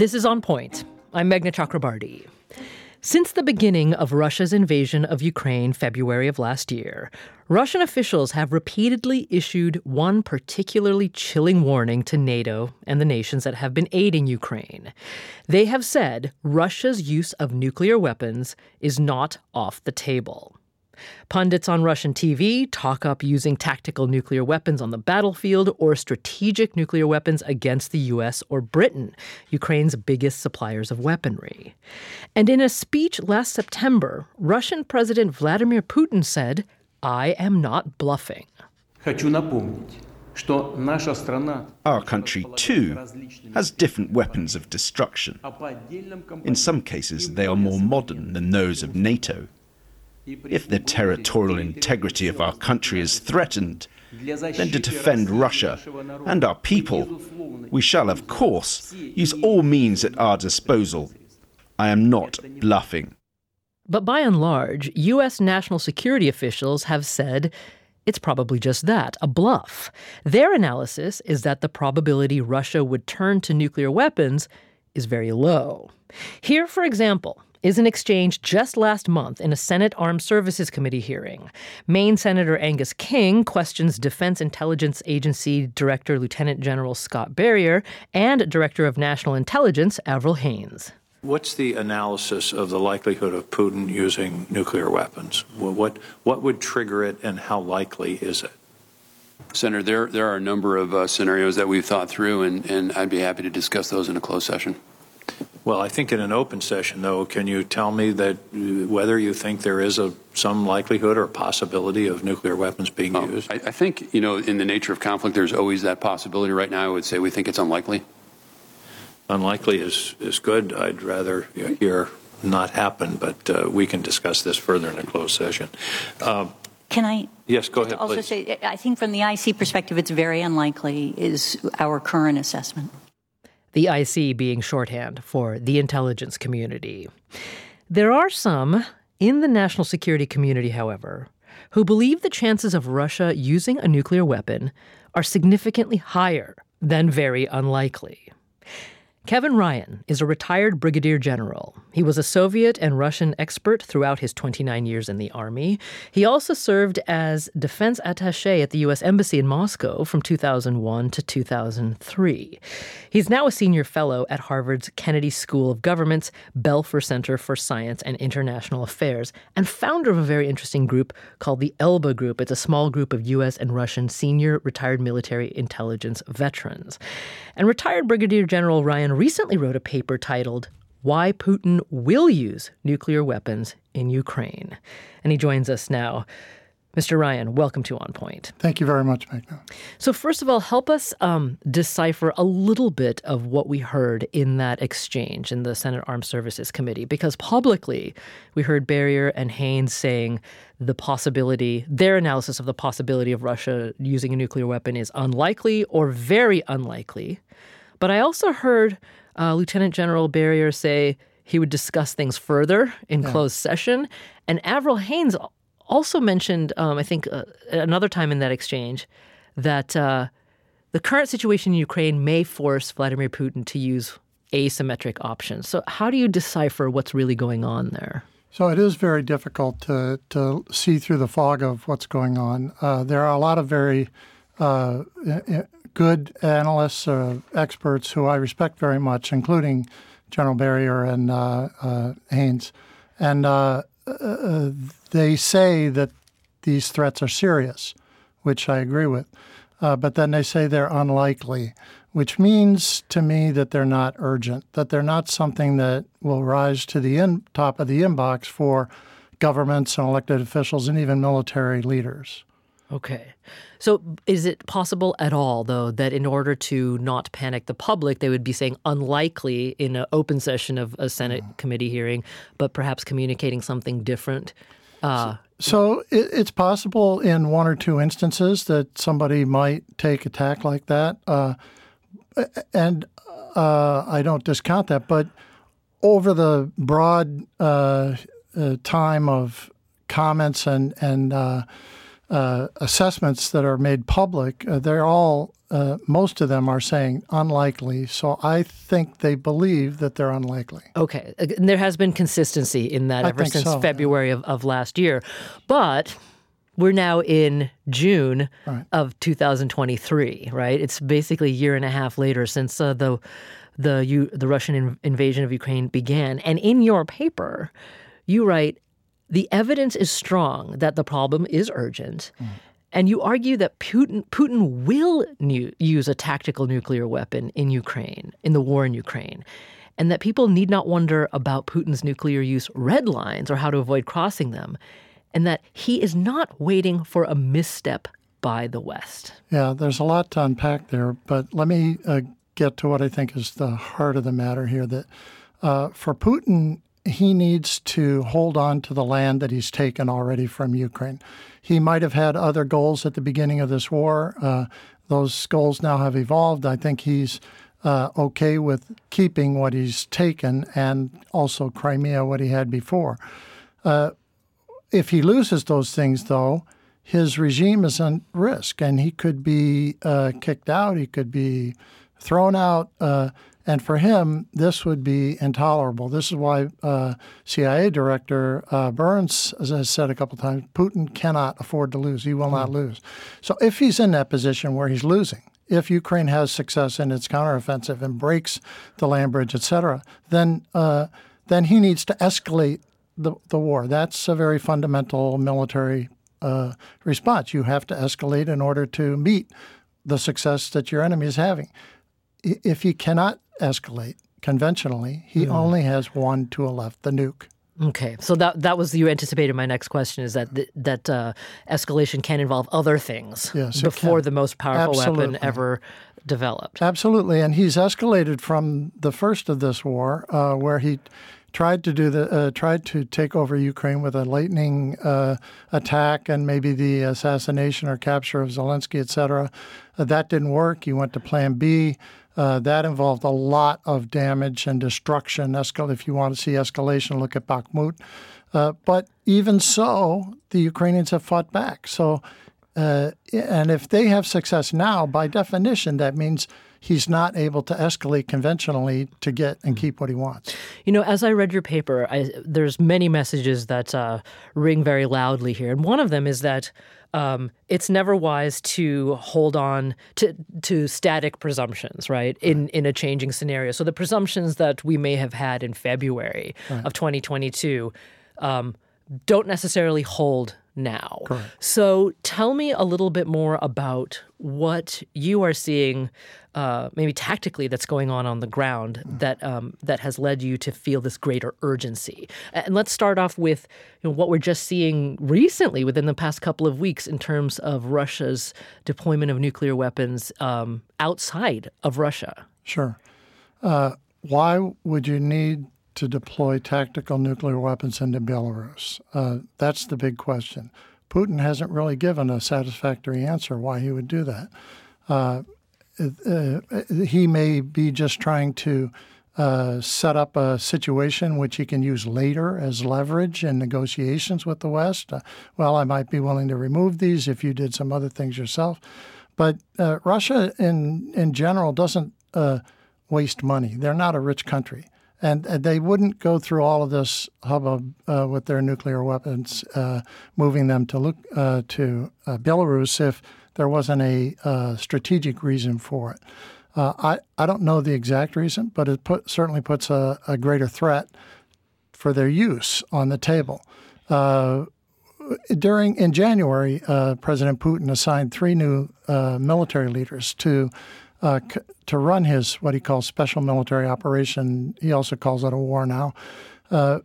This is On Point. I'm Meghna Chakrabarti. Since the beginning of Russia's invasion of Ukraine February of last year, Russian officials have repeatedly issued one particularly chilling warning to NATO and the nations that have been aiding Ukraine. They have said Russia's use of nuclear weapons is not off the table. Pundits on Russian TV talk up using tactical nuclear weapons on the battlefield or strategic nuclear weapons against the US or Britain, Ukraine's biggest suppliers of weaponry. And in a speech last September, Russian President Vladimir Putin said, I am not bluffing. Our country, too, has different weapons of destruction. In some cases, they are more modern than those of NATO. If the territorial integrity of our country is threatened, then to defend Russia and our people, we shall, of course, use all means at our disposal. I am not bluffing. But by and large, U.S. national security officials have said it's probably just that, a bluff. Their analysis is that the probability Russia would turn to nuclear weapons is very low. Here, for example, is an exchange just last month in a Senate Armed Services Committee hearing. Maine Senator Angus King questions Defense Intelligence Agency Director Lieutenant General Scott Berrier and Director of National Intelligence Avril Haines. What's the analysis of the likelihood of Putin using nuclear weapons? What, what would trigger it, and how likely is it? Senator, there, there are a number of uh, scenarios that we've thought through, and, and I'd be happy to discuss those in a closed session. Well, I think in an open session, though, can you tell me that whether you think there is a some likelihood or possibility of nuclear weapons being um, used? I, I, think you know, in the nature of conflict, there's always that possibility. Right now, I would say we think it's unlikely. Unlikely is is good. I'd rather hear not happen, but uh, we can discuss this further in a closed session. Um, can I? Yes, go ahead. Also please. say, I think from the IC perspective, it's very unlikely. Is our current assessment the IC being shorthand for the intelligence community. There are some in the national security community, however, who believe the chances of Russia using a nuclear weapon are significantly higher than very unlikely. Kevin Ryan is a retired brigadier general. He was a Soviet and Russian expert throughout his 29 years in the Army. He also served as defense attache at the U.S. Embassy in Moscow from 2001 to 2003. He's now a senior fellow at Harvard's Kennedy School of Government's Belfer Center for Science and International Affairs and founder of a very interesting group called the ELBA Group. It's a small group of U.S. and Russian senior retired military intelligence veterans. And retired Brigadier General Ryan recently wrote a paper titled Why Putin Will Use Nuclear Weapons in Ukraine. And he joins us now. Mr. Ryan, welcome to On Point. Thank you very much, Meghna. So, first of all, help us um, decipher a little bit of what we heard in that exchange in the Senate Armed Services Committee, because publicly we heard Berrier and Haines saying the possibility, their analysis of the possibility of Russia using a nuclear weapon is unlikely or very unlikely. But I also heard uh, Lieutenant General Berrier say he would discuss things further in yeah. closed session. And Avril Haines also mentioned, um, I think, uh, another time in that exchange, that uh, the current situation in Ukraine may force Vladimir Putin to use asymmetric options. So, how do you decipher what's really going on there? So it is very difficult to, to see through the fog of what's going on. Uh, there are a lot of very uh, good analysts, uh, experts who I respect very much, including General Berrier and uh, uh, Haines. And uh, uh, they say that these threats are serious, which I agree with. Uh, but then they say they're unlikely, which means to me that they're not urgent, that they're not something that will rise to the in- top of the inbox for governments and elected officials and even military leaders. Okay. So is it possible at all, though, that in order to not panic the public, they would be saying unlikely in an open session of a Senate mm. committee hearing, but perhaps communicating something different? Uh, so, so it, it's possible in one or two instances that somebody might take a tack like that. Uh, and uh, I don't discount that, but over the broad uh, uh, time of comments and, and uh, assessments that are made public, uh, they're all uh, most of them are saying unlikely. So I think they believe that they're unlikely. Okay. And there has been consistency in that I ever since so, February of, of last year. But we're now in June Right. of 2023, right? It's basically a year and a half later since uh, the the U, the Russian in, invasion of Ukraine began. And in your paper, you write the evidence is strong that the problem is urgent. And you argue that Putin, Putin will nu- use a tactical nuclear weapon in Ukraine, in the war in Ukraine, and that people need not wonder about Putin's nuclear use red lines or how to avoid crossing them, and that he is not waiting for a misstep by the West. Yeah, there's a lot to unpack there, but let me uh, get to what I think is the heart of the matter here. That uh, for Putin, he needs to hold on to the land that he's taken already from Ukraine. He might have had other goals at the beginning of this war. Uh, those goals now have evolved. I think he's uh, okay with keeping what he's taken and also Crimea, what he had before. Uh, if he loses those things, though, his regime is at risk, and he could be uh, kicked out. He could be thrown out. Uh, and for him, this would be intolerable. This is why uh, CIA Director uh, Burns has said a couple times Putin cannot afford to lose. He will not lose. So if he's in that position where he's losing, if Ukraine has success in its counteroffensive and breaks the land bridge, et cetera, then, uh, then he needs to escalate the, the war. That's a very fundamental military uh, response. You have to escalate in order to meet the success that your enemy is having. If he cannot escalate conventionally, he only has one tool left: the nuke. Okay, so that that was you anticipated my next question is that th- that uh, escalation can involve other things Yes, before the most powerful Absolutely. weapon ever developed. Absolutely, and he's escalated from the first of this war, uh, where he tried to do the uh, tried to take over Ukraine with a lightning uh, attack and maybe the assassination or capture of Zelensky, et cetera. Uh, that didn't work. He went to Plan B. Uh, that involved a lot of damage and destruction. Escal- if you want to see escalation, look at Bakhmut. Uh, but even so, the Ukrainians have fought back. So, uh, and if they have success now, by definition, that means he's not able to escalate conventionally to get and keep what he wants. You know, as I read your paper, I, there's many messages that uh, ring very loudly here, and one of them is that um, it's never wise to hold on to to static presumptions, right? In in a changing scenario. So the presumptions that we may have had in February of 2022 um, don't necessarily hold now. So tell me a little bit more about what you are seeing, uh, maybe tactically, that's going on on the ground that um, that has led you to feel this greater urgency. And let's start off with you know, what we're just seeing recently within the past couple of weeks in terms of Russia's deployment of nuclear weapons um, outside of Russia. Sure. Uh, why would you need to deploy tactical nuclear weapons into Belarus? Uh, that's the big question. Putin hasn't really given a satisfactory answer why he would do that. Uh, uh, he may be just trying to uh, set up a situation which he can use later as leverage in negotiations with the West. Uh, well, I might be willing to remove these if you did some other things yourself. But uh, Russia, in in general, doesn't uh, waste money. They're not a rich country, and, and they wouldn't go through all of this hubbub uh, with their nuclear weapons, uh, moving them to look uh, to uh, Belarus if there wasn't a uh, strategic reason for it. Uh, I I don't know the exact reason, but it put, certainly puts a, a greater threat for their use on the table. Uh, during in January, uh, President Putin assigned three new uh, military leaders to uh, c- to run his what he calls special military operation. He also calls it a war now. Uh,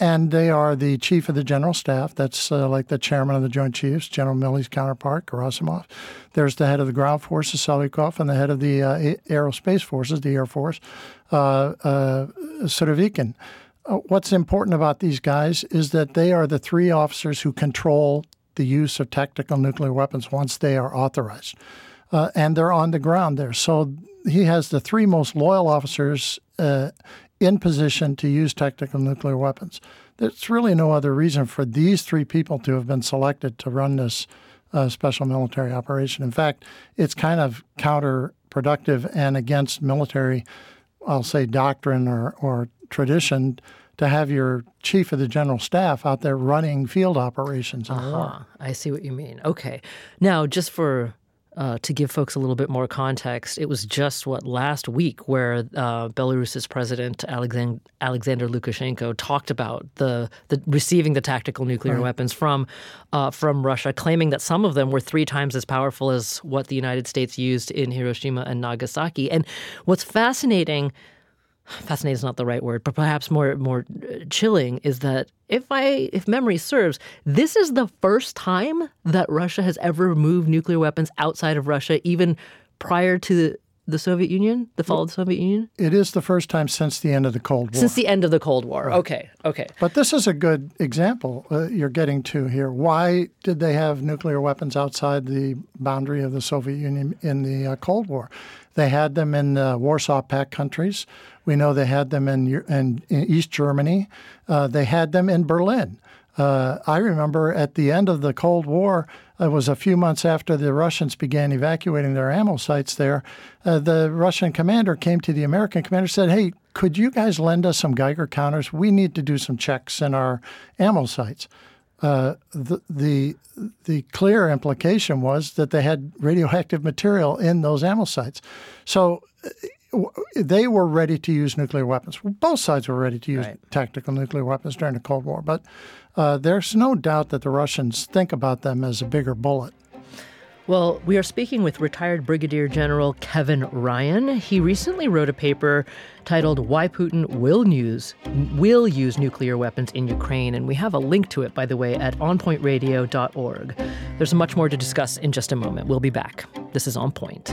and they are the chief of the general staff. That's uh, like the chairman of the Joint Chiefs, General Milley's counterpart, Gerasimov. There's the head of the ground forces, Salyukov, and the head of the uh, aerospace forces, the Air Force, uh, uh, Surovikin. Uh, what's important about these guys is that they are the three officers who control the use of tactical nuclear weapons once they are authorized. Uh, and they're on the ground there. So he has the three most loyal officers uh, in position to use tactical nuclear weapons. There's really no other reason for these three people to have been selected to run this uh, special military operation. In fact, it's kind of counterproductive and against military, I'll say, doctrine or, or tradition to have your chief of the general staff out there running field operations in uh-huh. war. I see what you mean. Okay. Now, just for uh, to give folks a little bit more context, it was just what last week where uh, Belarus's president Alexander, Alexander Lukashenko talked about the, the receiving the tactical nuclear right. weapons from uh, from Russia, claiming that some of them were three times as powerful as what the United States used in Hiroshima and Nagasaki. And what's fascinating fascinating is not the right word, but perhaps more more uh, chilling is that if I if memory serves, this is the first time that Russia has ever moved nuclear weapons outside of Russia, even prior to the, the Soviet Union, the fall of the Soviet Union? It is the first time since the end of the Cold War. Since the end of the Cold War. Right. Okay, okay. But this is a good example uh, you're getting to here. Why did they have nuclear weapons outside the boundary of the Soviet Union in the uh, Cold War? They had them in the Warsaw Pact countries. We know they had them in, in, in East Germany. Uh, they had them in Berlin. Uh, I remember at the end of the Cold War, it was a few months after the Russians began evacuating their ammo sites there. Uh, the Russian commander came to the American commander and said, Hey, could you guys lend us some Geiger counters? We need to do some checks in our ammo sites. Uh, the, the the clear implication was that they had radioactive material in those ammo sites. So they were ready to use nuclear weapons. Both sides were ready to use right. tactical nuclear weapons during the Cold War, but uh, there's no doubt that the Russians think about them as a bigger bullet. Well, we are speaking with retired Brigadier General Kevin Ryan. He recently wrote a paper titled "Why Putin Will Use Will Use Nuclear Weapons in Ukraine," and we have a link to it, by the way, at onpointradio.org. There's much more to discuss in just a moment. We'll be back. This is On Point.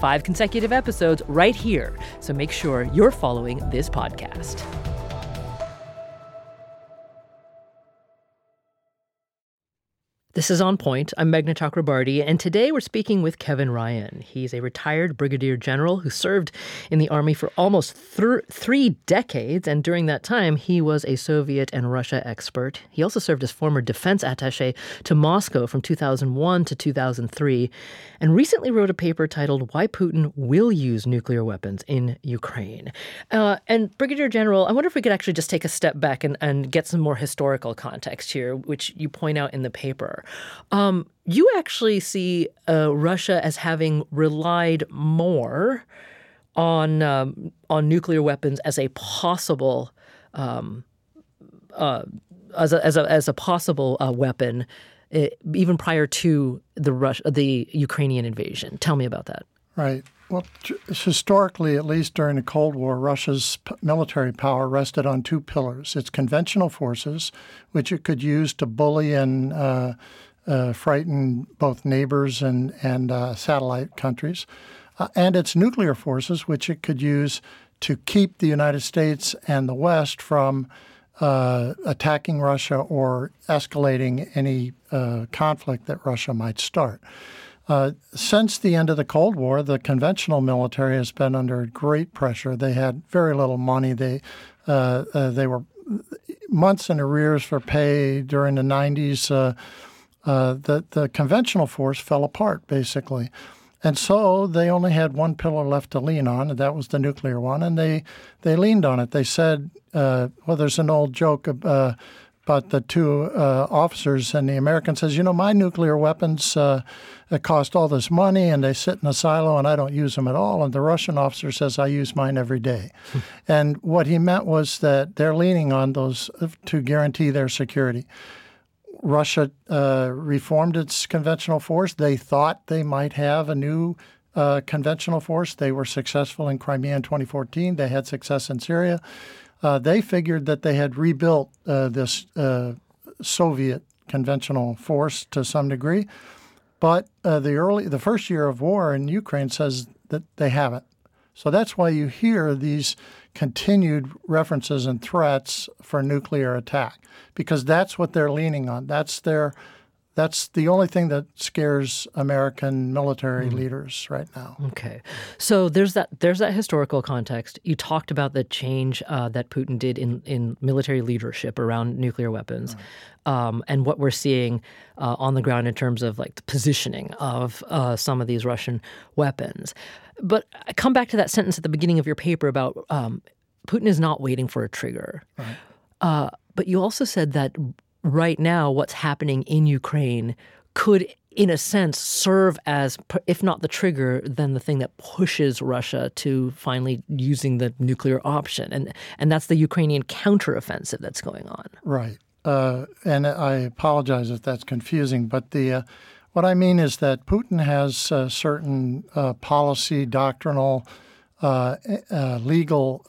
five consecutive episodes right here. So make sure you're following this podcast. This is On Point. I'm Meghna Chakrabarti, and today we're speaking with Kevin Ryan. He's a retired brigadier general who served in the Army for almost th- three decades, and during that time, he was a Soviet and Russia expert. He also served as former defense attache to Moscow from 2001 to 2003, and recently wrote a paper titled Why Putin Will Use Nuclear Weapons in Ukraine. Uh, and, Brigadier General, I wonder if we could actually just take a step back and, and get some more historical context here, which you point out in the paper. Um, you actually see uh, Russia as having relied more on um, on nuclear weapons as a possible um, uh, as a, as a as a possible uh, weapon, even prior to the Rus- the Ukrainian invasion. Tell me about that. Right. Well, historically, at least during the Cold War, Russia's military power rested on two pillars its conventional forces, which it could use to bully and uh, uh, frighten both neighbors and, and uh, satellite countries, uh, and its nuclear forces, which it could use to keep the United States and the West from uh, attacking Russia or escalating any uh, conflict that Russia might start. Uh, since the end of the Cold War, the conventional military has been under great pressure. They had very little money. They uh, uh, they were months in arrears for pay during the 90s. Uh, uh, the the conventional force fell apart basically. And so they only had one pillar left to lean on, and that was the nuclear one. And they, they leaned on it. They said, uh, well, there's an old joke uh, about the two uh, officers, and the American says, you know, my nuclear weapons uh, cost all this money, and they sit in a silo, and I don't use them at all. And the Russian officer says, I use mine every day. and what he meant was that they're leaning on those to guarantee their security. Russia uh, reformed its conventional force. They thought they might have a new uh, conventional force. They were successful in Crimea in 2014. They had success in Syria. Uh, they figured that they had rebuilt uh, this uh, Soviet conventional force to some degree, but uh, the early the first year of war in Ukraine says that they haven't. So that's why you hear these continued references and threats for nuclear attack because that's what they're leaning on. That's their that's the only thing that scares American military mm. leaders right now. Okay, so there's that there's that historical context. You talked about the change uh, that Putin did in in military leadership around nuclear weapons, um, and what we're seeing uh, on the ground in terms of like the positioning of uh, some of these Russian weapons. But I come back to that sentence at the beginning of your paper about um, Putin is not waiting for a trigger. Right. Uh, but you also said that right now, what's happening in Ukraine could, in a sense, serve as, if not the trigger, then the thing that pushes Russia to finally using the nuclear option, and and that's the Ukrainian counteroffensive that's going on. Right. Uh, and I apologize if that's confusing, but the uh, what I mean is that Putin has uh, certain uh, policy, doctrinal, uh, uh, legal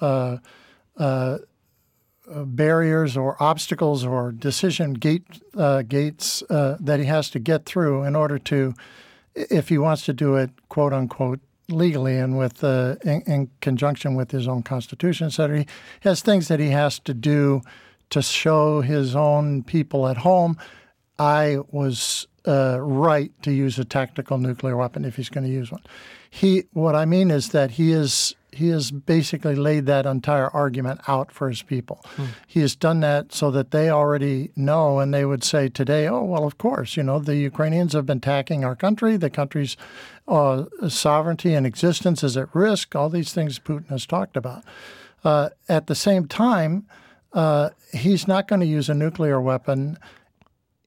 barriers or obstacles or decision gate uh, gates uh, that he has to get through in order to, if he wants to do it, quote unquote, legally and with uh, in, in, conjunction with his own constitution, etc. He has things that he has to do to show his own people at home. I was uh, right to use a tactical nuclear weapon if he's going to use one. He, what I mean is that he is he has basically laid that entire argument out for his people. Hmm. He has done that so that they already know, and they would say today, "Oh, well, of course, you know, the Ukrainians have been attacking our country. The country's uh, sovereignty and existence is at risk. All these things Putin has talked about." Uh, at the same time, uh, he's not going to use a nuclear weapon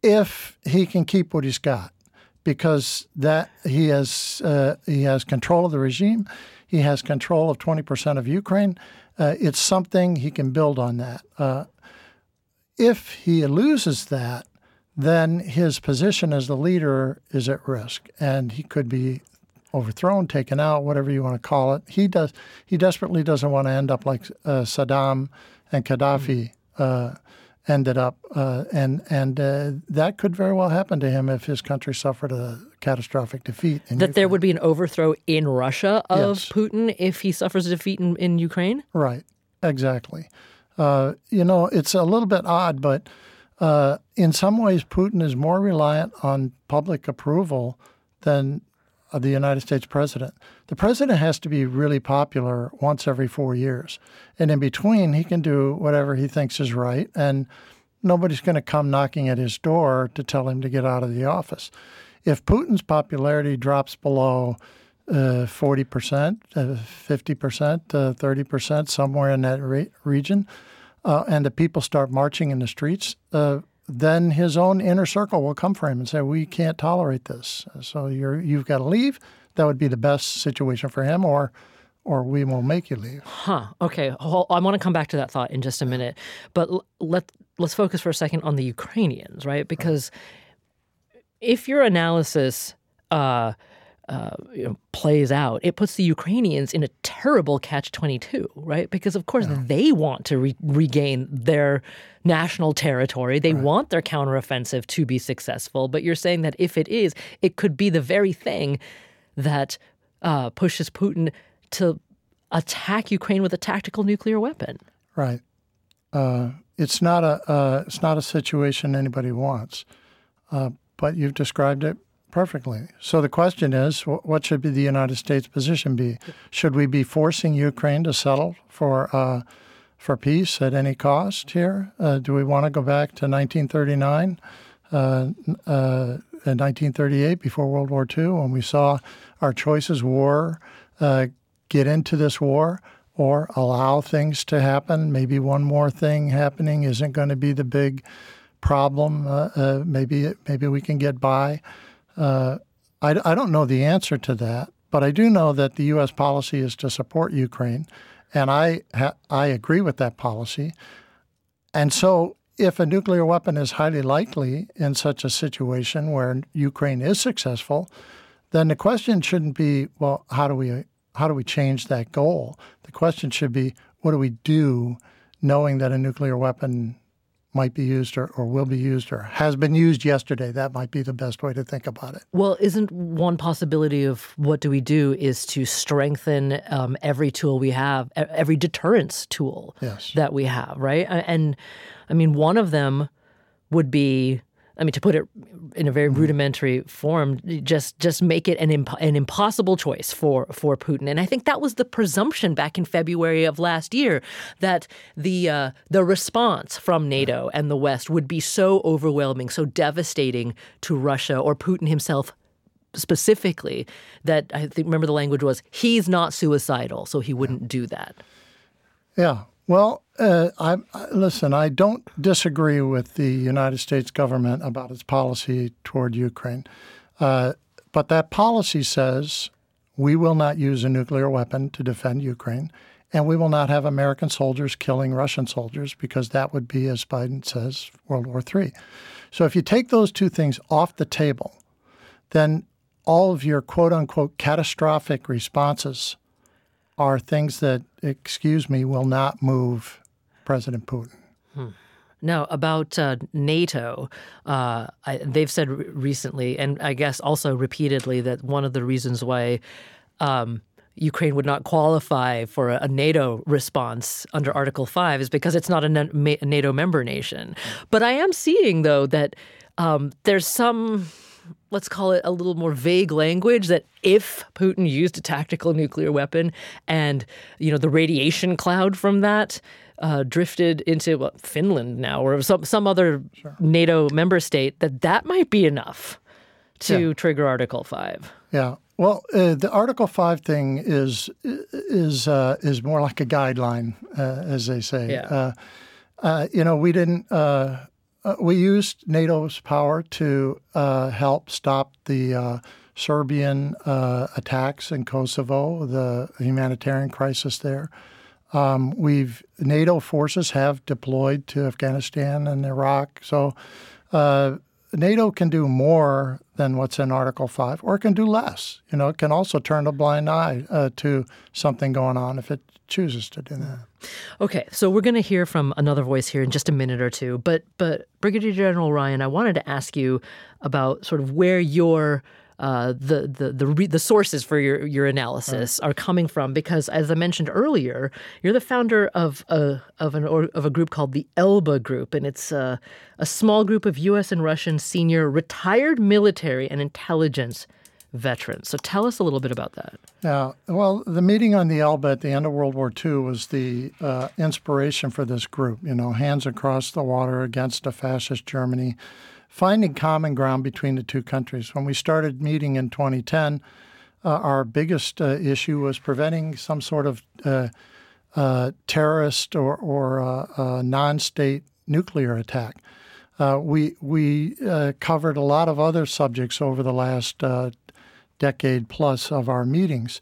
if he can keep what he's got, because that he has uh, he has control of the regime he has control of 20% of Ukraine. Uh, it's something he can build on that. Uh, if he loses that, then his position as the leader is at risk, and he could be overthrown, taken out, whatever you want to call it. He does. He desperately doesn't want to end up like uh, Saddam and Gaddafi. Uh, ended up, uh, and and uh, that could very well happen to him if his country suffered a catastrophic defeat. that Ukraine. there would be an overthrow in Russia of yes. Putin if he suffers a defeat in, in Ukraine. Right, exactly. Uh, you know, it's a little bit odd, but uh, in some ways, Putin is more reliant on public approval than of the United States president. The president has to be really popular once every four years. And in between, he can do whatever he thinks is right. And nobody's going to come knocking at his door to tell him to get out of the office. If Putin's popularity drops below uh, 40%, uh, 50%, uh, 30%, somewhere in that re- region, uh, and the people start marching in the streets, uh, then his own inner circle will come for him and say, "We can't tolerate this. So you're you've got to leave." That would be the best situation for him, or or we will make you leave. Huh. Okay. I want to come back to that thought in just a minute, but let let's focus for a second on the Ukrainians, right? Because right. If your analysis uh, uh, you know, plays out, it puts the Ukrainians in a terrible catch 22, right? Because, of course, yeah. they want to re- regain their national territory. They right. want their counteroffensive to be successful. But you're saying that if it is, it could be the very thing that uh, pushes Putin to attack Ukraine with a tactical nuclear weapon. Right. Uh, it's not a uh, it's not a situation anybody wants, uh, but you've described it Perfectly. So the question is, what should be the United States position be? Should we be forcing Ukraine to settle for uh, for peace at any cost here? Uh, do we want to go back to 1939 uh, uh, in 1938, before World War II, when we saw our choices were uh, get into this war or allow things to happen. Maybe one more thing happening isn't going to be the big problem. Uh, uh, maybe maybe we can get by. Uh, I, I don't know the answer to that, but I do know that the U.S. policy is to support Ukraine, and I ha- I agree with that policy. And so, if a nuclear weapon is highly likely in such a situation where Ukraine is successful, then the question shouldn't be, well, how do we how do we change that goal? The question should be, what do we do knowing that a nuclear weapon might be used or, or will be used or has been used yesterday. That might be the best way to think about it. Well, isn't one possibility of what do we do is to strengthen um, every tool we have, every deterrence tool yes. that we have, right? And I mean, one of them would be I mean, to put it in a very mm-hmm. rudimentary form, just just make it an imp- an impossible choice for for Putin. And I think that was the presumption back in February of last year that the uh, the response from NATO and the West would be so overwhelming, so devastating to Russia or Putin himself specifically that I think remember the language was he's not suicidal, so he wouldn't do that. Yeah, well, uh, I, listen. I don't disagree with the United States government about its policy toward Ukraine, uh, but that policy says we will not use a nuclear weapon to defend Ukraine, and we will not have American soldiers killing Russian soldiers because that would be, as Biden says, World War III. So if you take those two things off the table, then all of your quote unquote catastrophic responses are things that, excuse me, will not move President Putin. Hmm. Now, about uh, NATO, uh, I, they've said re- recently, and I guess also repeatedly, that one of the reasons why um, Ukraine would not qualify for a, a, NATO response under Article 5 is because it's not a, a NATO member nation. But I am seeing, though, that um, there's some let's call it a little more vague language that if Putin used a tactical nuclear weapon and you know the radiation cloud from that uh, drifted into well, Finland now or some some other sure. NATO member state that that might be enough to yeah. trigger Article Five. Yeah. Well, uh, the Article Five thing is is uh, is more like a guideline, uh, as they say. Yeah. Uh, uh, you know, we didn't uh, we used NATO's power to uh, help stop the uh, Serbian uh, attacks in Kosovo, the humanitarian crisis there. Um, we've NATO forces have deployed to Afghanistan and Iraq, so uh, NATO can do more than what's in Article Five, or it can do less. You know, it can also turn a blind eye uh, to something going on if it chooses to do that. Okay, so we're going to hear from another voice here in just a minute or two. But but Brigadier General Ryan, I wanted to ask you about sort of where your uh, the the the, re- the sources for your your analysis right. are coming from because as I mentioned earlier, you're the founder of a of an of a group called the Elba Group, and it's a, a small group of U.S. and Russian senior retired military and intelligence veterans. So tell us a little bit about that. Yeah, well, the meeting on the Elba at the end of World War II was the uh, inspiration for this group. You know, hands across the water against a fascist Germany, finding common ground between the two countries. When we started meeting in 2010, uh, our biggest uh, issue was preventing some sort of uh, uh, terrorist or, or uh, non-state nuclear attack. Uh, we we uh, covered a lot of other subjects over the last uh, decade plus of our meetings.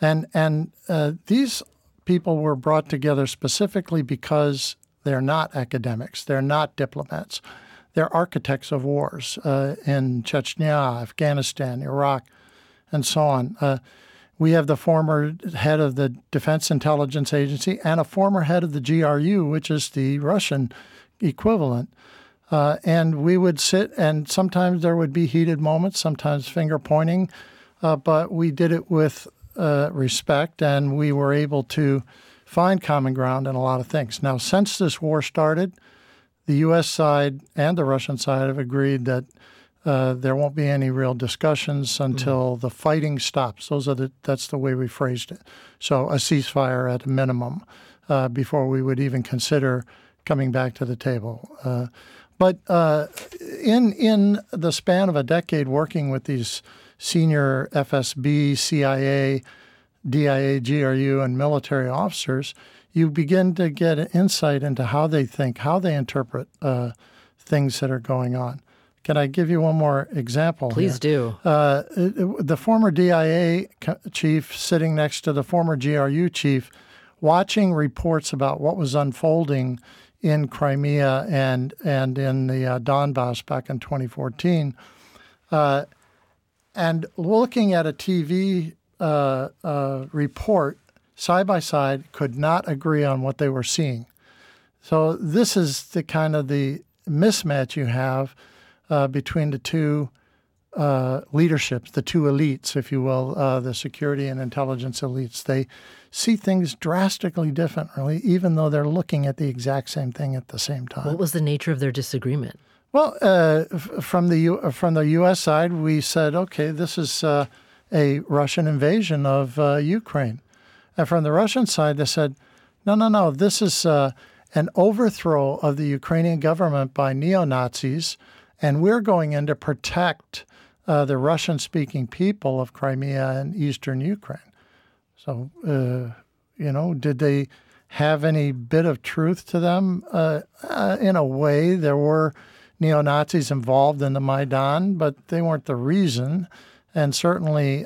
And, and uh, these people were brought together specifically because they're not academics, they're not diplomats, they're architects of wars uh, in Chechnya, Afghanistan, Iraq, and so on. Uh, we have the former head of the Defense Intelligence Agency and a former head of the GRU, which is the Russian equivalent. Uh, and we would sit, and sometimes there would be heated moments, sometimes finger pointing, uh, but we did it with uh, respect, and we were able to find common ground in a lot of things. Now, since this war started, the U.S. side and the Russian side have agreed that uh, there won't be any real discussions until mm-hmm. the fighting stops. Those are the, that's the way we phrased it. So a ceasefire at a minimum uh, before we would even consider coming back to the table. Uh, But uh, in in the span of a decade working with these senior FSB, CIA, DIA, GRU, and military officers, you begin to get insight into how they think, how they interpret uh, things that are going on. Can I give you one more example? Please here? do. Uh, the former DIA chief sitting next to the former GRU chief, watching reports about what was unfolding in Crimea and and in the uh, Donbass back in 2014, uh, and looking at a TV uh, uh, report side by side, could not agree on what they were seeing. So this is the kind of the mismatch you have uh, between the two uh, leaderships, the two elites, if you will, uh, the security and intelligence elites. They see things drastically differently, even though they're looking at the exact same thing at the same time. What was the nature of their disagreement? Well, uh, from the U- from the U.S. side, we said, okay, this is uh, a Russian invasion of uh, Ukraine, and from the Russian side, they said, no, no, no, this is an overthrow of the Ukrainian government by neo Nazis and we're going in to protect uh, the Russian speaking people of Crimea and eastern Ukraine. So, uh, you know, did they have any bit of truth to them? Uh, uh in a way, there were neo Nazis involved in the Maidan, but they weren't the reason. And certainly,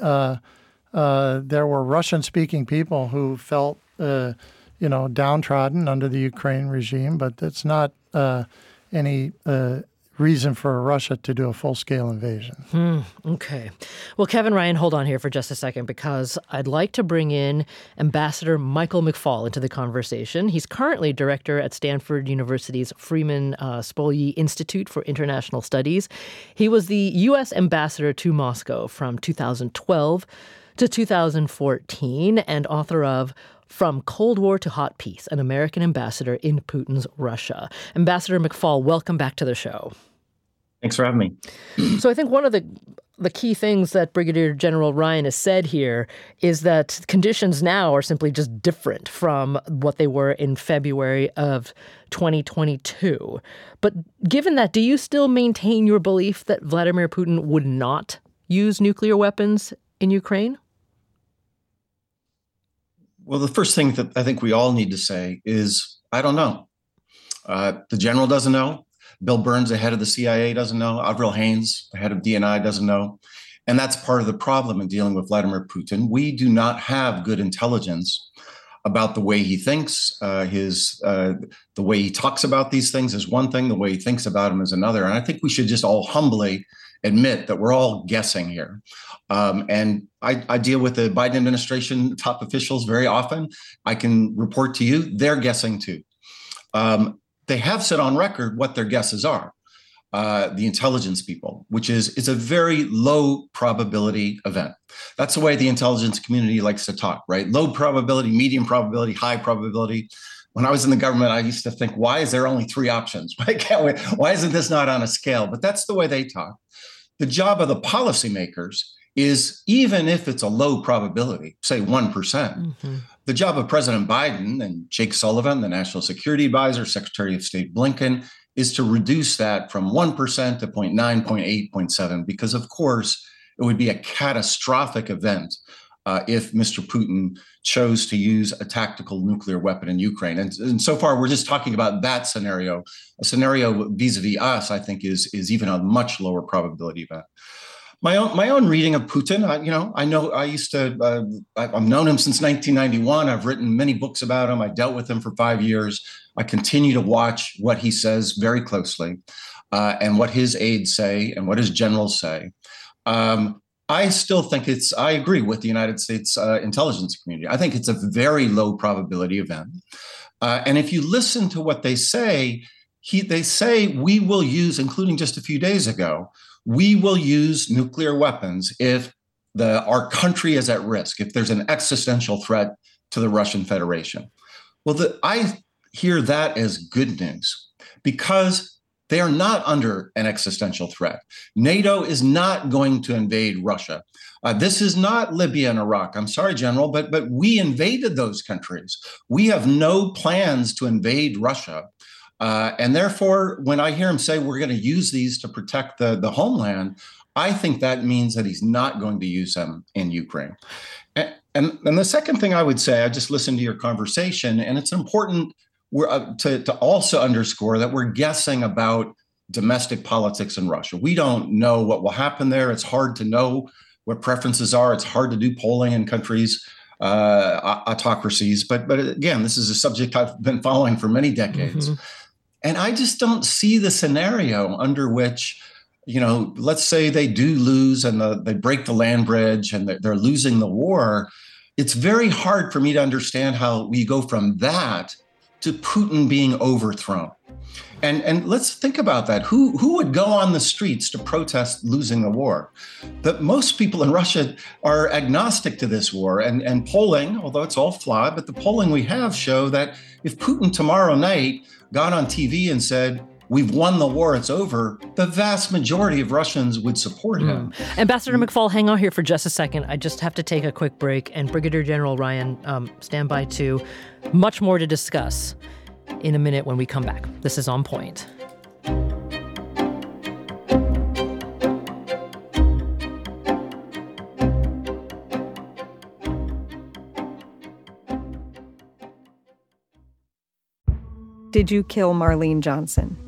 uh, uh, there were Russian speaking people who felt, you know, downtrodden under the Ukraine regime, but it's not any reason for Russia to do a full scale invasion. Hmm, okay. Well, Kevin Ryan, hold on here for just a second because I'd like to bring in Ambassador Michael McFaul into the conversation. He's currently director at Stanford University's Freeman uh, Spogli Institute for International Studies. He was the U.S. ambassador to Moscow from 2012 to 2014 and author of from Cold War to Hot Peace, an American ambassador in Putin's Russia. Ambassador McFaul, welcome back to the show. Thanks for having me. So I think one of the the key things that Brigadier General Ryan has said here is that conditions now are simply just different from what they were in February of 2022. But given that, do you still maintain your belief that Vladimir Putin would not use nuclear weapons in Ukraine? Well, the first thing that I think we all need to say is I don't know. Uh, the general doesn't know. Bill Burns, the head of the CIA, doesn't know. Avril Haines, the head of DNI, doesn't know. And that's part of the problem in dealing with Vladimir Putin. We do not have good intelligence about the way he thinks. Uh, his uh, the way he talks about these things is one thing. The way he thinks about them is another. And I think we should just all humbly admit that we're all guessing here. Um, and I, I, deal with the Biden administration top officials very often. I can report to you they're guessing too. Um, they have said on record what their guesses are. Uh, the intelligence people, which is it's a very low probability event. That's the way the intelligence community likes to talk, right? Low probability, medium probability, high probability. When I was in the government, I used to think, why is there only three options? Why can't we? Why isn't this not on a scale? But that's the way they talk. The job of the policymakers is even if it's a low probability, say one mm-hmm the job of President Biden and Jake Sullivan, the National Security Advisor, Secretary of State Blinken, is to reduce that from 1% to 0.9, 0.8, 0.7, because of course it would be a catastrophic event uh, if Mr. Putin chose to use a tactical nuclear weapon in Ukraine. And, and so far, we're just talking about that scenario. A scenario vis-a-vis us, I think, is, is even a much lower probability event my own my own reading of Putin. I, you know, I know I used to. Uh, I've known him since 1991. I've written many books about him. I dealt with him for five years. I continue to watch what he says very closely, uh, and what his aides say, and what his generals say. Um, I still think it's. I agree with the United States uh, intelligence community. I think it's a very low probability event. Uh, and if you listen to what they say, he, they say we will use, including just a few days ago, we will use nuclear weapons if the, our country is at risk, if there's an existential threat to the Russian Federation. Well, the, I hear that as good news because they are not under an existential threat. NATO is not going to invade Russia. Uh, this is not Libya and Iraq. I'm sorry, General, but but we invaded those countries. We have no plans to invade Russia. Uh, and therefore, when I hear him say we're going to use these to protect the, the homeland, I think that means that he's not going to use them in Ukraine. And, and, and the second thing I would say, I just listened to your conversation, and it's important uh, to, to also underscore that we're guessing about domestic politics in Russia. We don't know what will happen there. It's hard to know what preferences are. It's hard to do polling in countries uh, autocracies. But but again, this is a subject I've been following for many decades. Mm-hmm. And I just don't see the scenario under which, you know, let's say they do lose and the, they break the land bridge and they're, they're losing the war. It's very hard for me to understand how we go from that to Putin being overthrown. And, and let's think about that. Who, who would go on the streets to protest losing the war? But most people in Russia are agnostic to this war. And, and polling, although it's all flawed, but the polling we have show that if Putin tomorrow night got on TV and said, We've won the war, it's over, the vast majority of Russians would support him. Mm. Ambassador McFaul, hang on here for just a second. I just have to take a quick break. And Brigadier General Ryan, um, stand by too. Much more to discuss in a minute when we come back. This is On Point. Did you kill Marlene Johnson?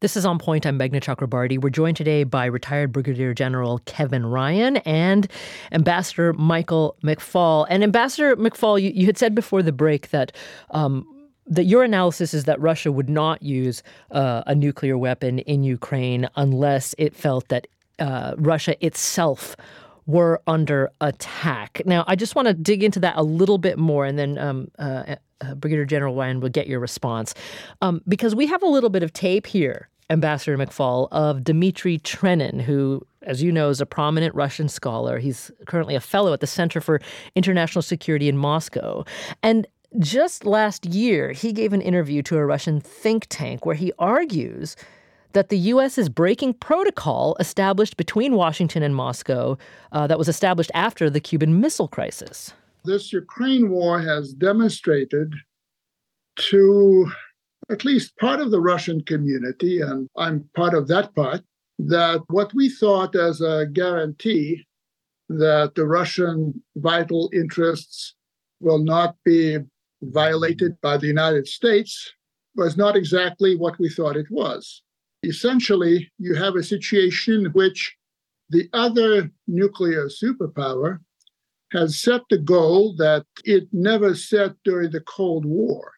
This is On Point. I'm Meghna Chakrabarti. We're joined today by retired Brigadier General Kevin Ryan and Ambassador Michael McFaul. And Ambassador McFaul, you, you had said before the break that um, that your analysis is that Russia would not use uh, a nuclear weapon in Ukraine unless it felt that uh, Russia itself were under attack. Now, I just want to dig into that a little bit more, and then um, uh, uh, Brigadier General Ryan will get your response. Um, because we have a little bit of tape here, Ambassador McFaul, of Dmitry Trenin, who, as you know, is a prominent Russian scholar. He's currently a fellow at the Center for International Security in Moscow. And just last year, he gave an interview to a Russian think tank where he argues that the U.S. is breaking protocol established between Washington and Moscow uh, that was established after the Cuban Missile Crisis this Ukraine war has demonstrated to at least part of the Russian community, and I'm part of that part, that what we thought as a guarantee that the Russian vital interests will not be violated by the United States was not exactly what we thought it was. Essentially, you have a situation in which the other nuclear superpower has set the goal that it never set during the Cold War,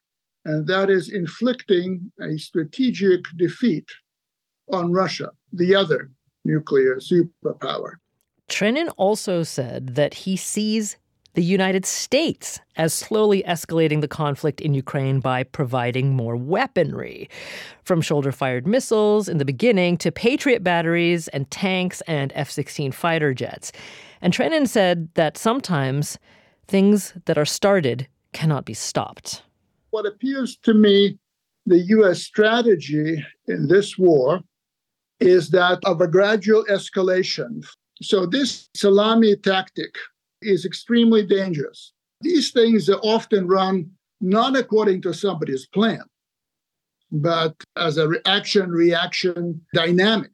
and that is inflicting a strategic defeat on Russia, the other nuclear superpower. Trenin also said that he sees the United States as slowly escalating the conflict in Ukraine by providing more weaponry. From shoulder fired missiles in the beginning to Patriot batteries and tanks and F 16 fighter jets. And Trenin said that sometimes things that are started cannot be stopped. What appears to me the U.S. strategy in this war is that of a gradual escalation. So, this salami tactic is extremely dangerous. These things are often run not according to somebody's plan, but as a reaction reaction dynamic.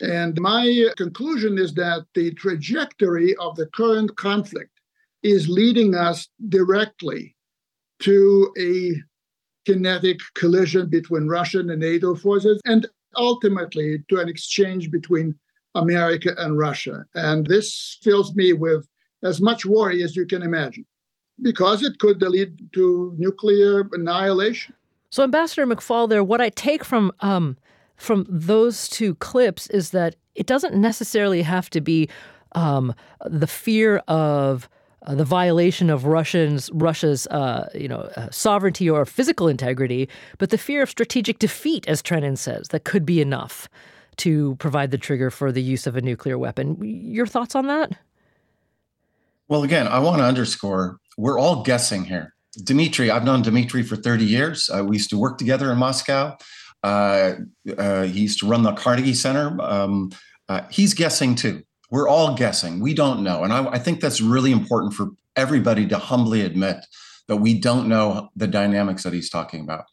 And my conclusion is that the trajectory of the current conflict is leading us directly to a kinetic collision between Russian and NATO forces. And ultimately to an exchange between America and Russia. And this fills me with as much worry as you can imagine, because it could lead to nuclear annihilation. So, Ambassador McFaul, there, what I take from um, from those two clips is that it doesn't necessarily have to be um, the fear of uh, the violation of Russians Russia's uh, you know uh, sovereignty or physical integrity, but the fear of strategic defeat, as Trenin says, that could be enough to provide the trigger for the use of a nuclear weapon. Your thoughts on that? Well, again, I want to underscore we're all guessing here. Dmitry, I've known Dmitry for 30 years. Uh, we used to work together in Moscow. Uh, uh, he used to run the Carnegie Center. Um, he's guessing too we're all guessing. We don't know. And I, I think that's really important for everybody to humbly admit that we don't know the dynamics that he's talking about.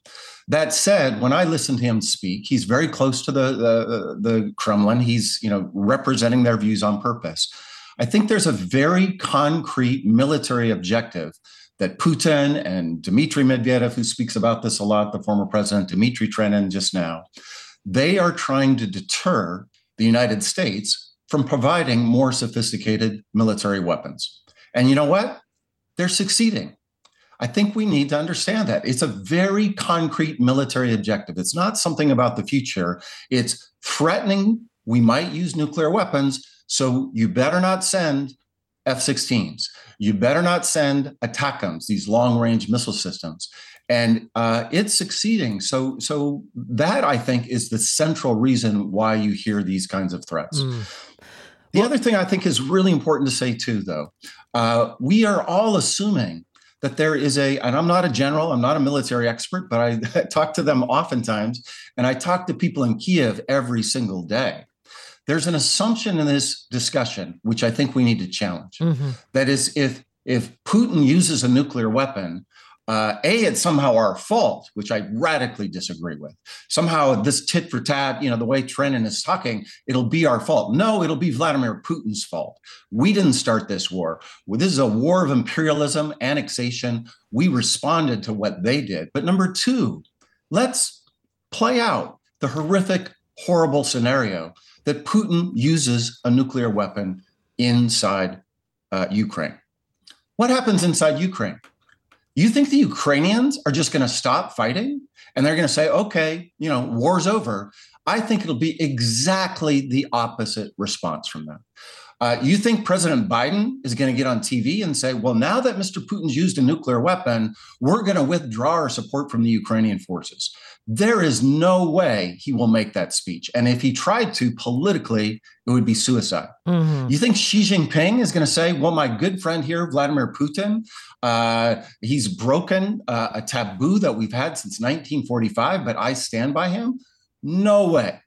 That said, when I listen to him speak, he's very close to the, the, the Kremlin. He's you know representing their views on purpose. I think there's a very concrete military objective that Putin and Dmitry Medvedev, who speaks about this a lot, the former president Dmitry Trenin just now, they are trying to deter the United States from providing more sophisticated military weapons. And you know what? They're succeeding. I think we need to understand that. It's a very concrete military objective. It's not something about the future. It's threatening we might use nuclear weapons, so you better not send F 16s. You better not send ATACMS, these long range missile systems. And uh, it's succeeding. So, so that I think is the central reason why you hear these kinds of threats. Mm. The other thing I think is really important to say too, though, uh, we are all assuming that there is a, and I'm not a general, I'm not a military expert, but I, I talk to them oftentimes, and I talk to people in Kiev every single day. There's an assumption in this discussion, which I think we need to challenge. Mm-hmm. That is, if if Putin uses a nuclear weapon, uh, a it's somehow our fault which i radically disagree with. Somehow this tit for tat you know the way trenin is talking it'll be our fault. No it'll be vladimir putin's fault. We didn't start this war. This is a war of imperialism annexation. We responded to what they did. But number two let's play out the horrific horrible scenario that putin uses a nuclear weapon inside uh, ukraine what happens inside ukraine you think the Ukrainians are just going to stop fighting and they're going to say, okay, you know, war's over? I think it'll be exactly the opposite response from them. Uh, you think President Biden is going to get on TV and say, well, now that Mr. Putin's used a nuclear weapon, we're going to withdraw our support from the Ukrainian forces? There is no way he will make that speech. And if he tried to politically, it would be suicide. Mm-hmm. You think Xi Jinping is going to say, well, my good friend here, Vladimir Putin, uh, he's broken uh, a taboo that we've had since 1945, but I stand by him? No way.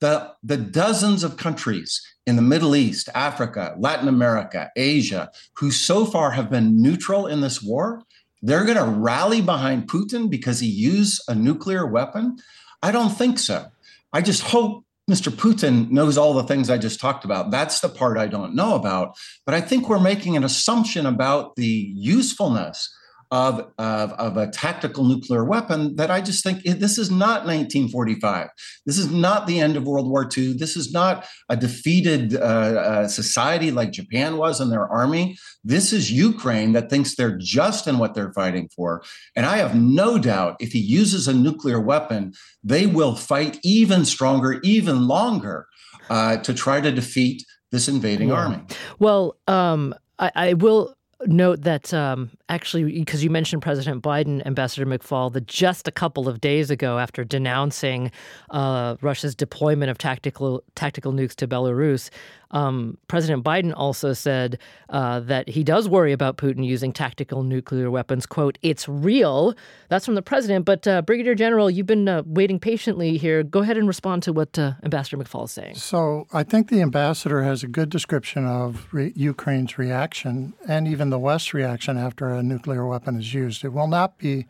The, the dozens of countries in the Middle East, Africa, Latin America, Asia, who so far have been neutral in this war, they're going to rally behind Putin because he used a nuclear weapon? I don't think so. I just hope Mr. Putin knows all the things I just talked about. That's the part I don't know about. But I think we're making an assumption about the usefulness of, of, of, a tactical nuclear weapon that I just think this is not 1945. This is not the end of World War II. This is not a defeated uh, uh, society like Japan was in their army. This is Ukraine that thinks they're just in what they're fighting for. And I have no doubt if he uses a nuclear weapon, they will fight even stronger, even longer uh, to try to defeat this invading yeah. army. Well, um, I, I will note that um, actually, because you mentioned President Biden, Ambassador McFaul, that just a couple of days ago, after denouncing uh, Russia's deployment of tactical tactical nukes to Belarus, um, President Biden also said uh, that he does worry about Putin using tactical nuclear weapons. "Quote: It's real." That's from the president. But uh, Brigadier General, you've been uh, waiting patiently here. Go ahead and respond to what uh, Ambassador McFaul is saying. So I think the ambassador has a good description of re- Ukraine's reaction and even the West's reaction after a nuclear weapon is used. It will not be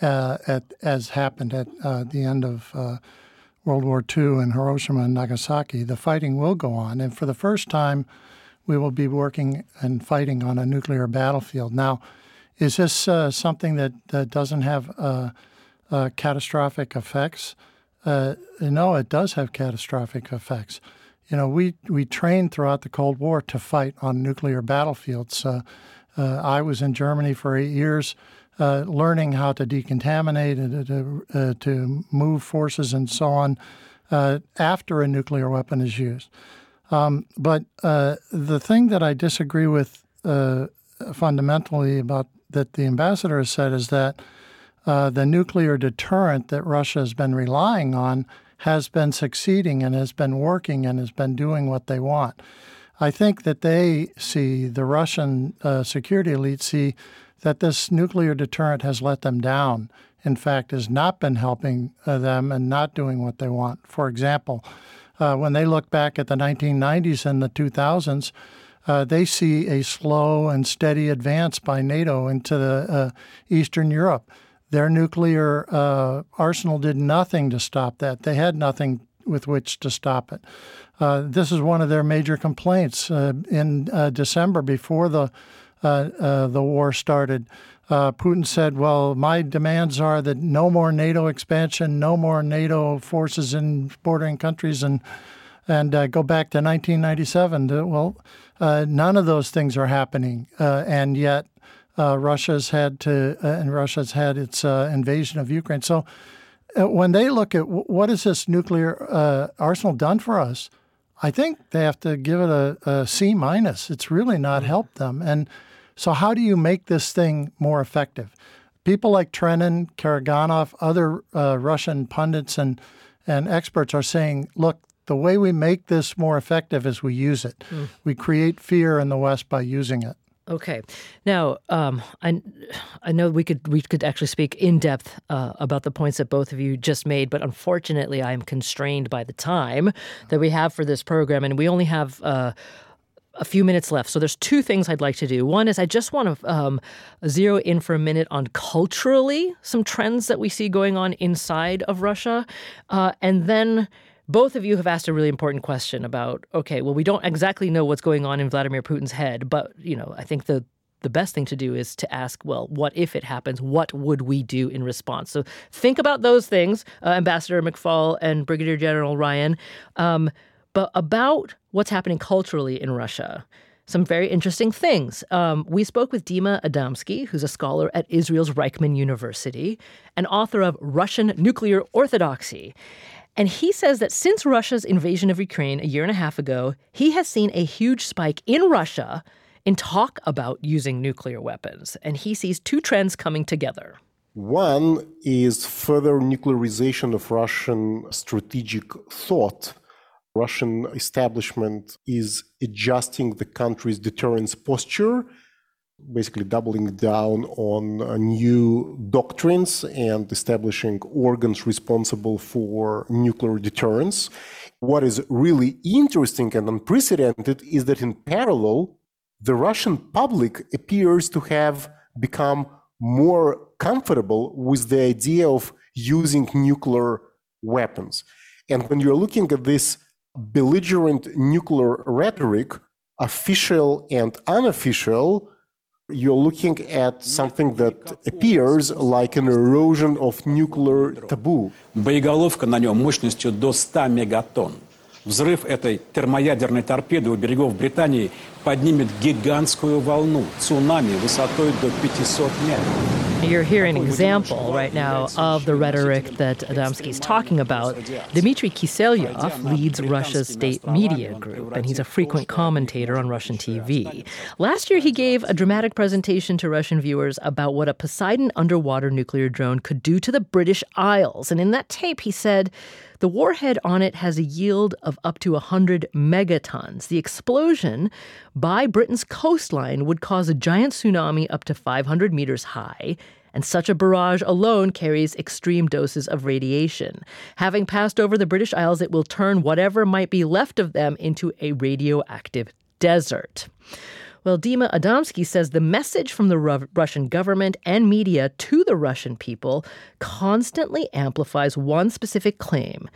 uh, at, as happened at uh, the end of uh, World War II in Hiroshima and Nagasaki. The fighting will go on, and for the first time, we will be working and fighting on a nuclear battlefield. Now, is this uh, something that, that doesn't have uh, uh, catastrophic effects? no, it does have catastrophic effects. You know, we, we trained throughout the Cold War to fight on nuclear battlefields. Uh, I was in Germany for eight years, uh, learning how to decontaminate and to, uh, to move forces and so on uh, after a nuclear weapon is used. Um, but the thing that I disagree with fundamentally about that the ambassador has said is that uh, the nuclear deterrent that Russia has been relying on has been succeeding and has been working and has been doing what they want. I think that they see, the Russian uh, security elite see, that this nuclear deterrent has let them down. In fact, has not been helping uh, them and not doing what they want. For example, uh, when they look back at the 1990s and the 2000s, uh, they see a slow and steady advance by NATO into the uh, Eastern Europe. Their nuclear uh, arsenal did nothing to stop that. They had nothing with which to stop it. Uh, this is one of their major complaints. Uh, in uh, December, before the the war started, Putin said, "Well, my demands are that no more NATO expansion, no more NATO forces in bordering countries, and and go back to 1997." Well uh, none of those things are happening, uh, and yet uh, Russia's had to, uh, and Russia's had its uh, invasion of Ukraine. So when they look at what has this nuclear arsenal done for us, I think they have to give it a, a C minus. It's really not mm-hmm. helped them. And so, how do you make this thing more effective? People like Trenin, Karaganov, other Russian pundits and and experts are saying, look, the way we make this more effective is we use it. Mm. We create fear in the West by using it. Okay, now um, I I know we could we could actually speak in depth uh, about the points that both of you just made, but unfortunately, I am constrained by the time that we have for this program, and we only have. Uh, a few minutes left. So there's two things I'd like to do. One is I just want to um, zero in for a minute on culturally some trends that we see going on inside of Russia, uh, and then both of you have asked a really important question about okay, well, we don't exactly know what's going on in Vladimir Putin's head, but you know, I think the the best thing to do is to ask, well, what if it happens? What would we do in response? So think about those things, uh, Ambassador McFaul and Brigadier General Ryan. Um, but about what's happening culturally in Russia, some very interesting things. Um, we spoke with Dima Adamsky, who's a scholar at Israel's Reichman University and author of Russian Nuclear Orthodoxy. And he says that since Russia's invasion of Ukraine a year and a half ago, he has seen a huge spike in Russia in talk about using nuclear weapons. And he sees two trends coming together. One is further nuclearization of Russian strategic thought. Russian establishment is adjusting the country's deterrence posture basically doubling down on uh, new doctrines and establishing organs responsible for nuclear deterrence. What is really interesting and unprecedented is that in parallel, the Russian public appears to have become more comfortable with the idea of using nuclear weapons. And when you're looking at this belligerent nuclear rhetoric, official and unofficial, you're looking at something that appears like an erosion of nuclear taboo. Боеголовка на нем мощностью до 100 мегатонн. Взрыв этой термоядерной торпеды у берегов Британии поднимет гигантскую волну, цунами высотой до 500 метров. You're hearing an example right now of the rhetoric that Adamsky is talking about. Dmitry Kiselyov leads Russia's state media group, and he's a frequent commentator on Russian TV. Last year, he gave a dramatic presentation to Russian viewers about what a Poseidon underwater nuclear drone could do to the British Isles. And in that tape, he said, the warhead on it has a yield of up to 100 megatons. The explosion by Britain's coastline would cause a giant tsunami up to 500 meters high, and such a barrage alone carries extreme doses of radiation. Having passed over the British Isles, it will turn whatever might be left of them into a radioactive desert. Well, Dima Adamsky says the message from the Ru- Russian government and media to the Russian people constantly amplifies one specific claim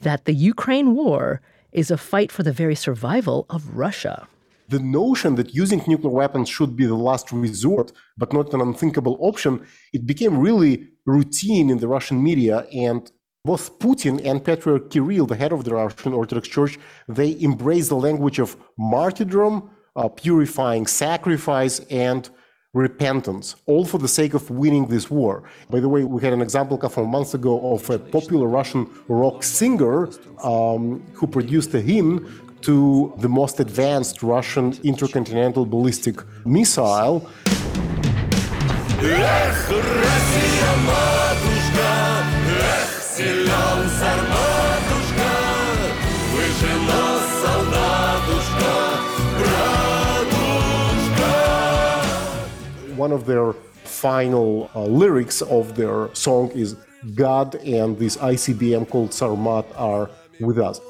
that the Ukraine war is a fight for the very survival of Russia. The notion that using nuclear weapons should be the last resort, but not an unthinkable option, it became really routine in the Russian media. And both Putin and Patriarch Kirill, the head of the Russian Orthodox Church, they embrace the language of martyrdom, uh, purifying sacrifice, and repentance, all for the sake of winning this war. By the way, we had an example a couple of months ago of a popular Russian rock singer um, who produced a hymn to the most advanced Russian intercontinental ballistic missile. One of their final uh, lyrics of their song is God and this ICBM called Sarmat are with us.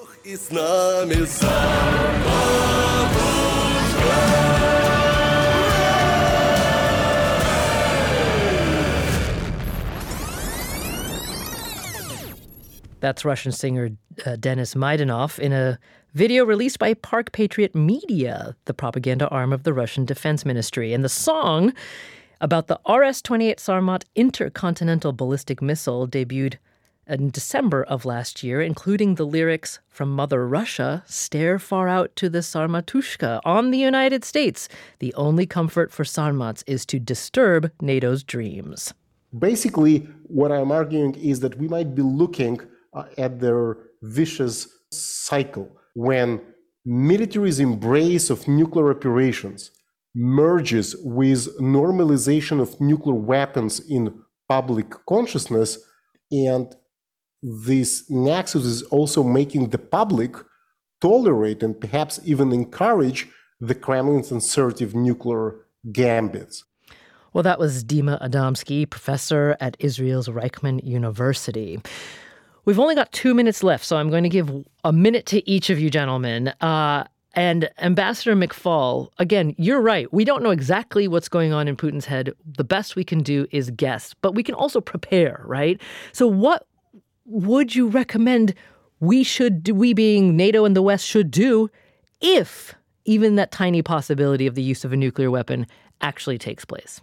That's Russian singer uh, Denis Maidanov in a video released by Park Patriot Media, the propaganda arm of the Russian Defense Ministry. And the song about the RS 28 Sarmat intercontinental ballistic missile debuted in December of last year, including the lyrics from Mother Russia Stare far out to the Sarmatushka on the United States. The only comfort for Sarmats is to disturb NATO's dreams. Basically, what I'm arguing is that we might be looking uh, at their vicious cycle when military's embrace of nuclear operations merges with normalization of nuclear weapons in public consciousness and this nexus is also making the public tolerate and perhaps even encourage the Kremlin's assertive nuclear gambits. Well, that was Dima Adamsky, professor at Israel's Reichman University. We've only got two minutes left, so I'm going to give a minute to each of you gentlemen. Uh, and Ambassador McFaul, again, you're right. We don't know exactly what's going on in Putin's head. The best we can do is guess, but we can also prepare, right? So, what would you recommend we should do, we being NATO and the West should do if even that tiny possibility of the use of a nuclear weapon actually takes place?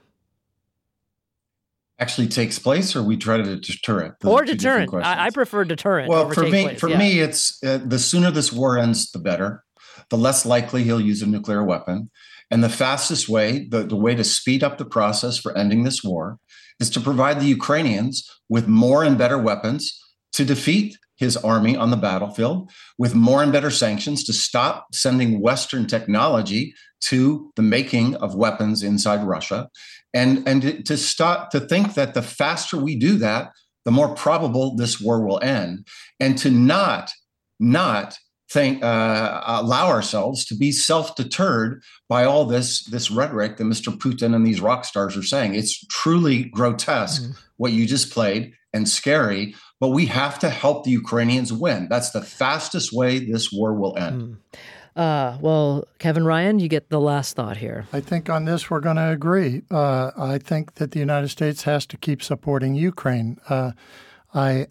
Actually takes place, or we try to deter it, or deterrent. I, I, prefer deterrent. Well, for me, place. for yeah. me, it's uh, the sooner this war ends, the better. The less likely he'll use a nuclear weapon, and the fastest way, the, the way to speed up the process for ending this war, is to provide the Ukrainians with more and better weapons to defeat his army on the battlefield with more and better sanctions to stop sending Western technology to the making of weapons inside Russia, and and to stop to think that the faster we do that, the more probable this war will end, and to not not think uh, allow ourselves to be self-deterred by all this this rhetoric that Mr. Putin and these rock stars are saying. It's truly grotesque mm. what you just played and scary but we have to help the Ukrainians win. That's the fastest way this war will end. Mm. Uh, well, Kevin Ryan, you get the last thought here. I think on this we're going to agree. Uh, I think that the United States has to keep supporting Ukraine. Uh, I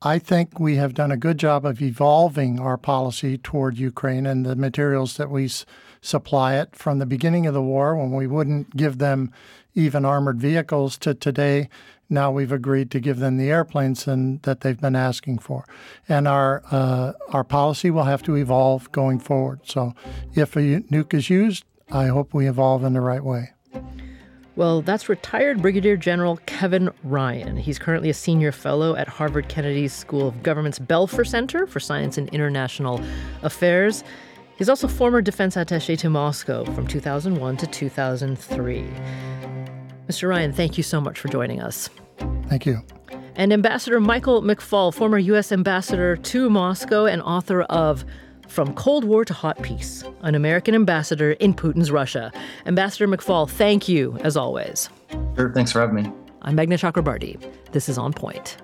I think we have done a good job of evolving our policy toward Ukraine and the materials that we s- supply it from the beginning of the war when we wouldn't give them even armored vehicles to today now we've agreed to give them the airplanes and, that they've been asking for. And our uh, our policy will have to evolve going forward. So if a nuke is used, I hope we evolve in the right way. Well, that's retired Brigadier General Kevin Ryan. He's currently a senior fellow at Harvard Kennedy School of Government's Belfer Center for Science and International Affairs. He's also former defense attaché to Moscow from 2001 to 2003. Mr. Ryan, thank you so much for joining us. Thank you. And Ambassador Michael McFaul, former U.S. ambassador to Moscow and author of From Cold War to Hot Peace, an American ambassador in Putin's Russia. Ambassador McFaul, thank you as always. Sure, thanks for having me. I'm Meghna Chakrabarti. This is On Point.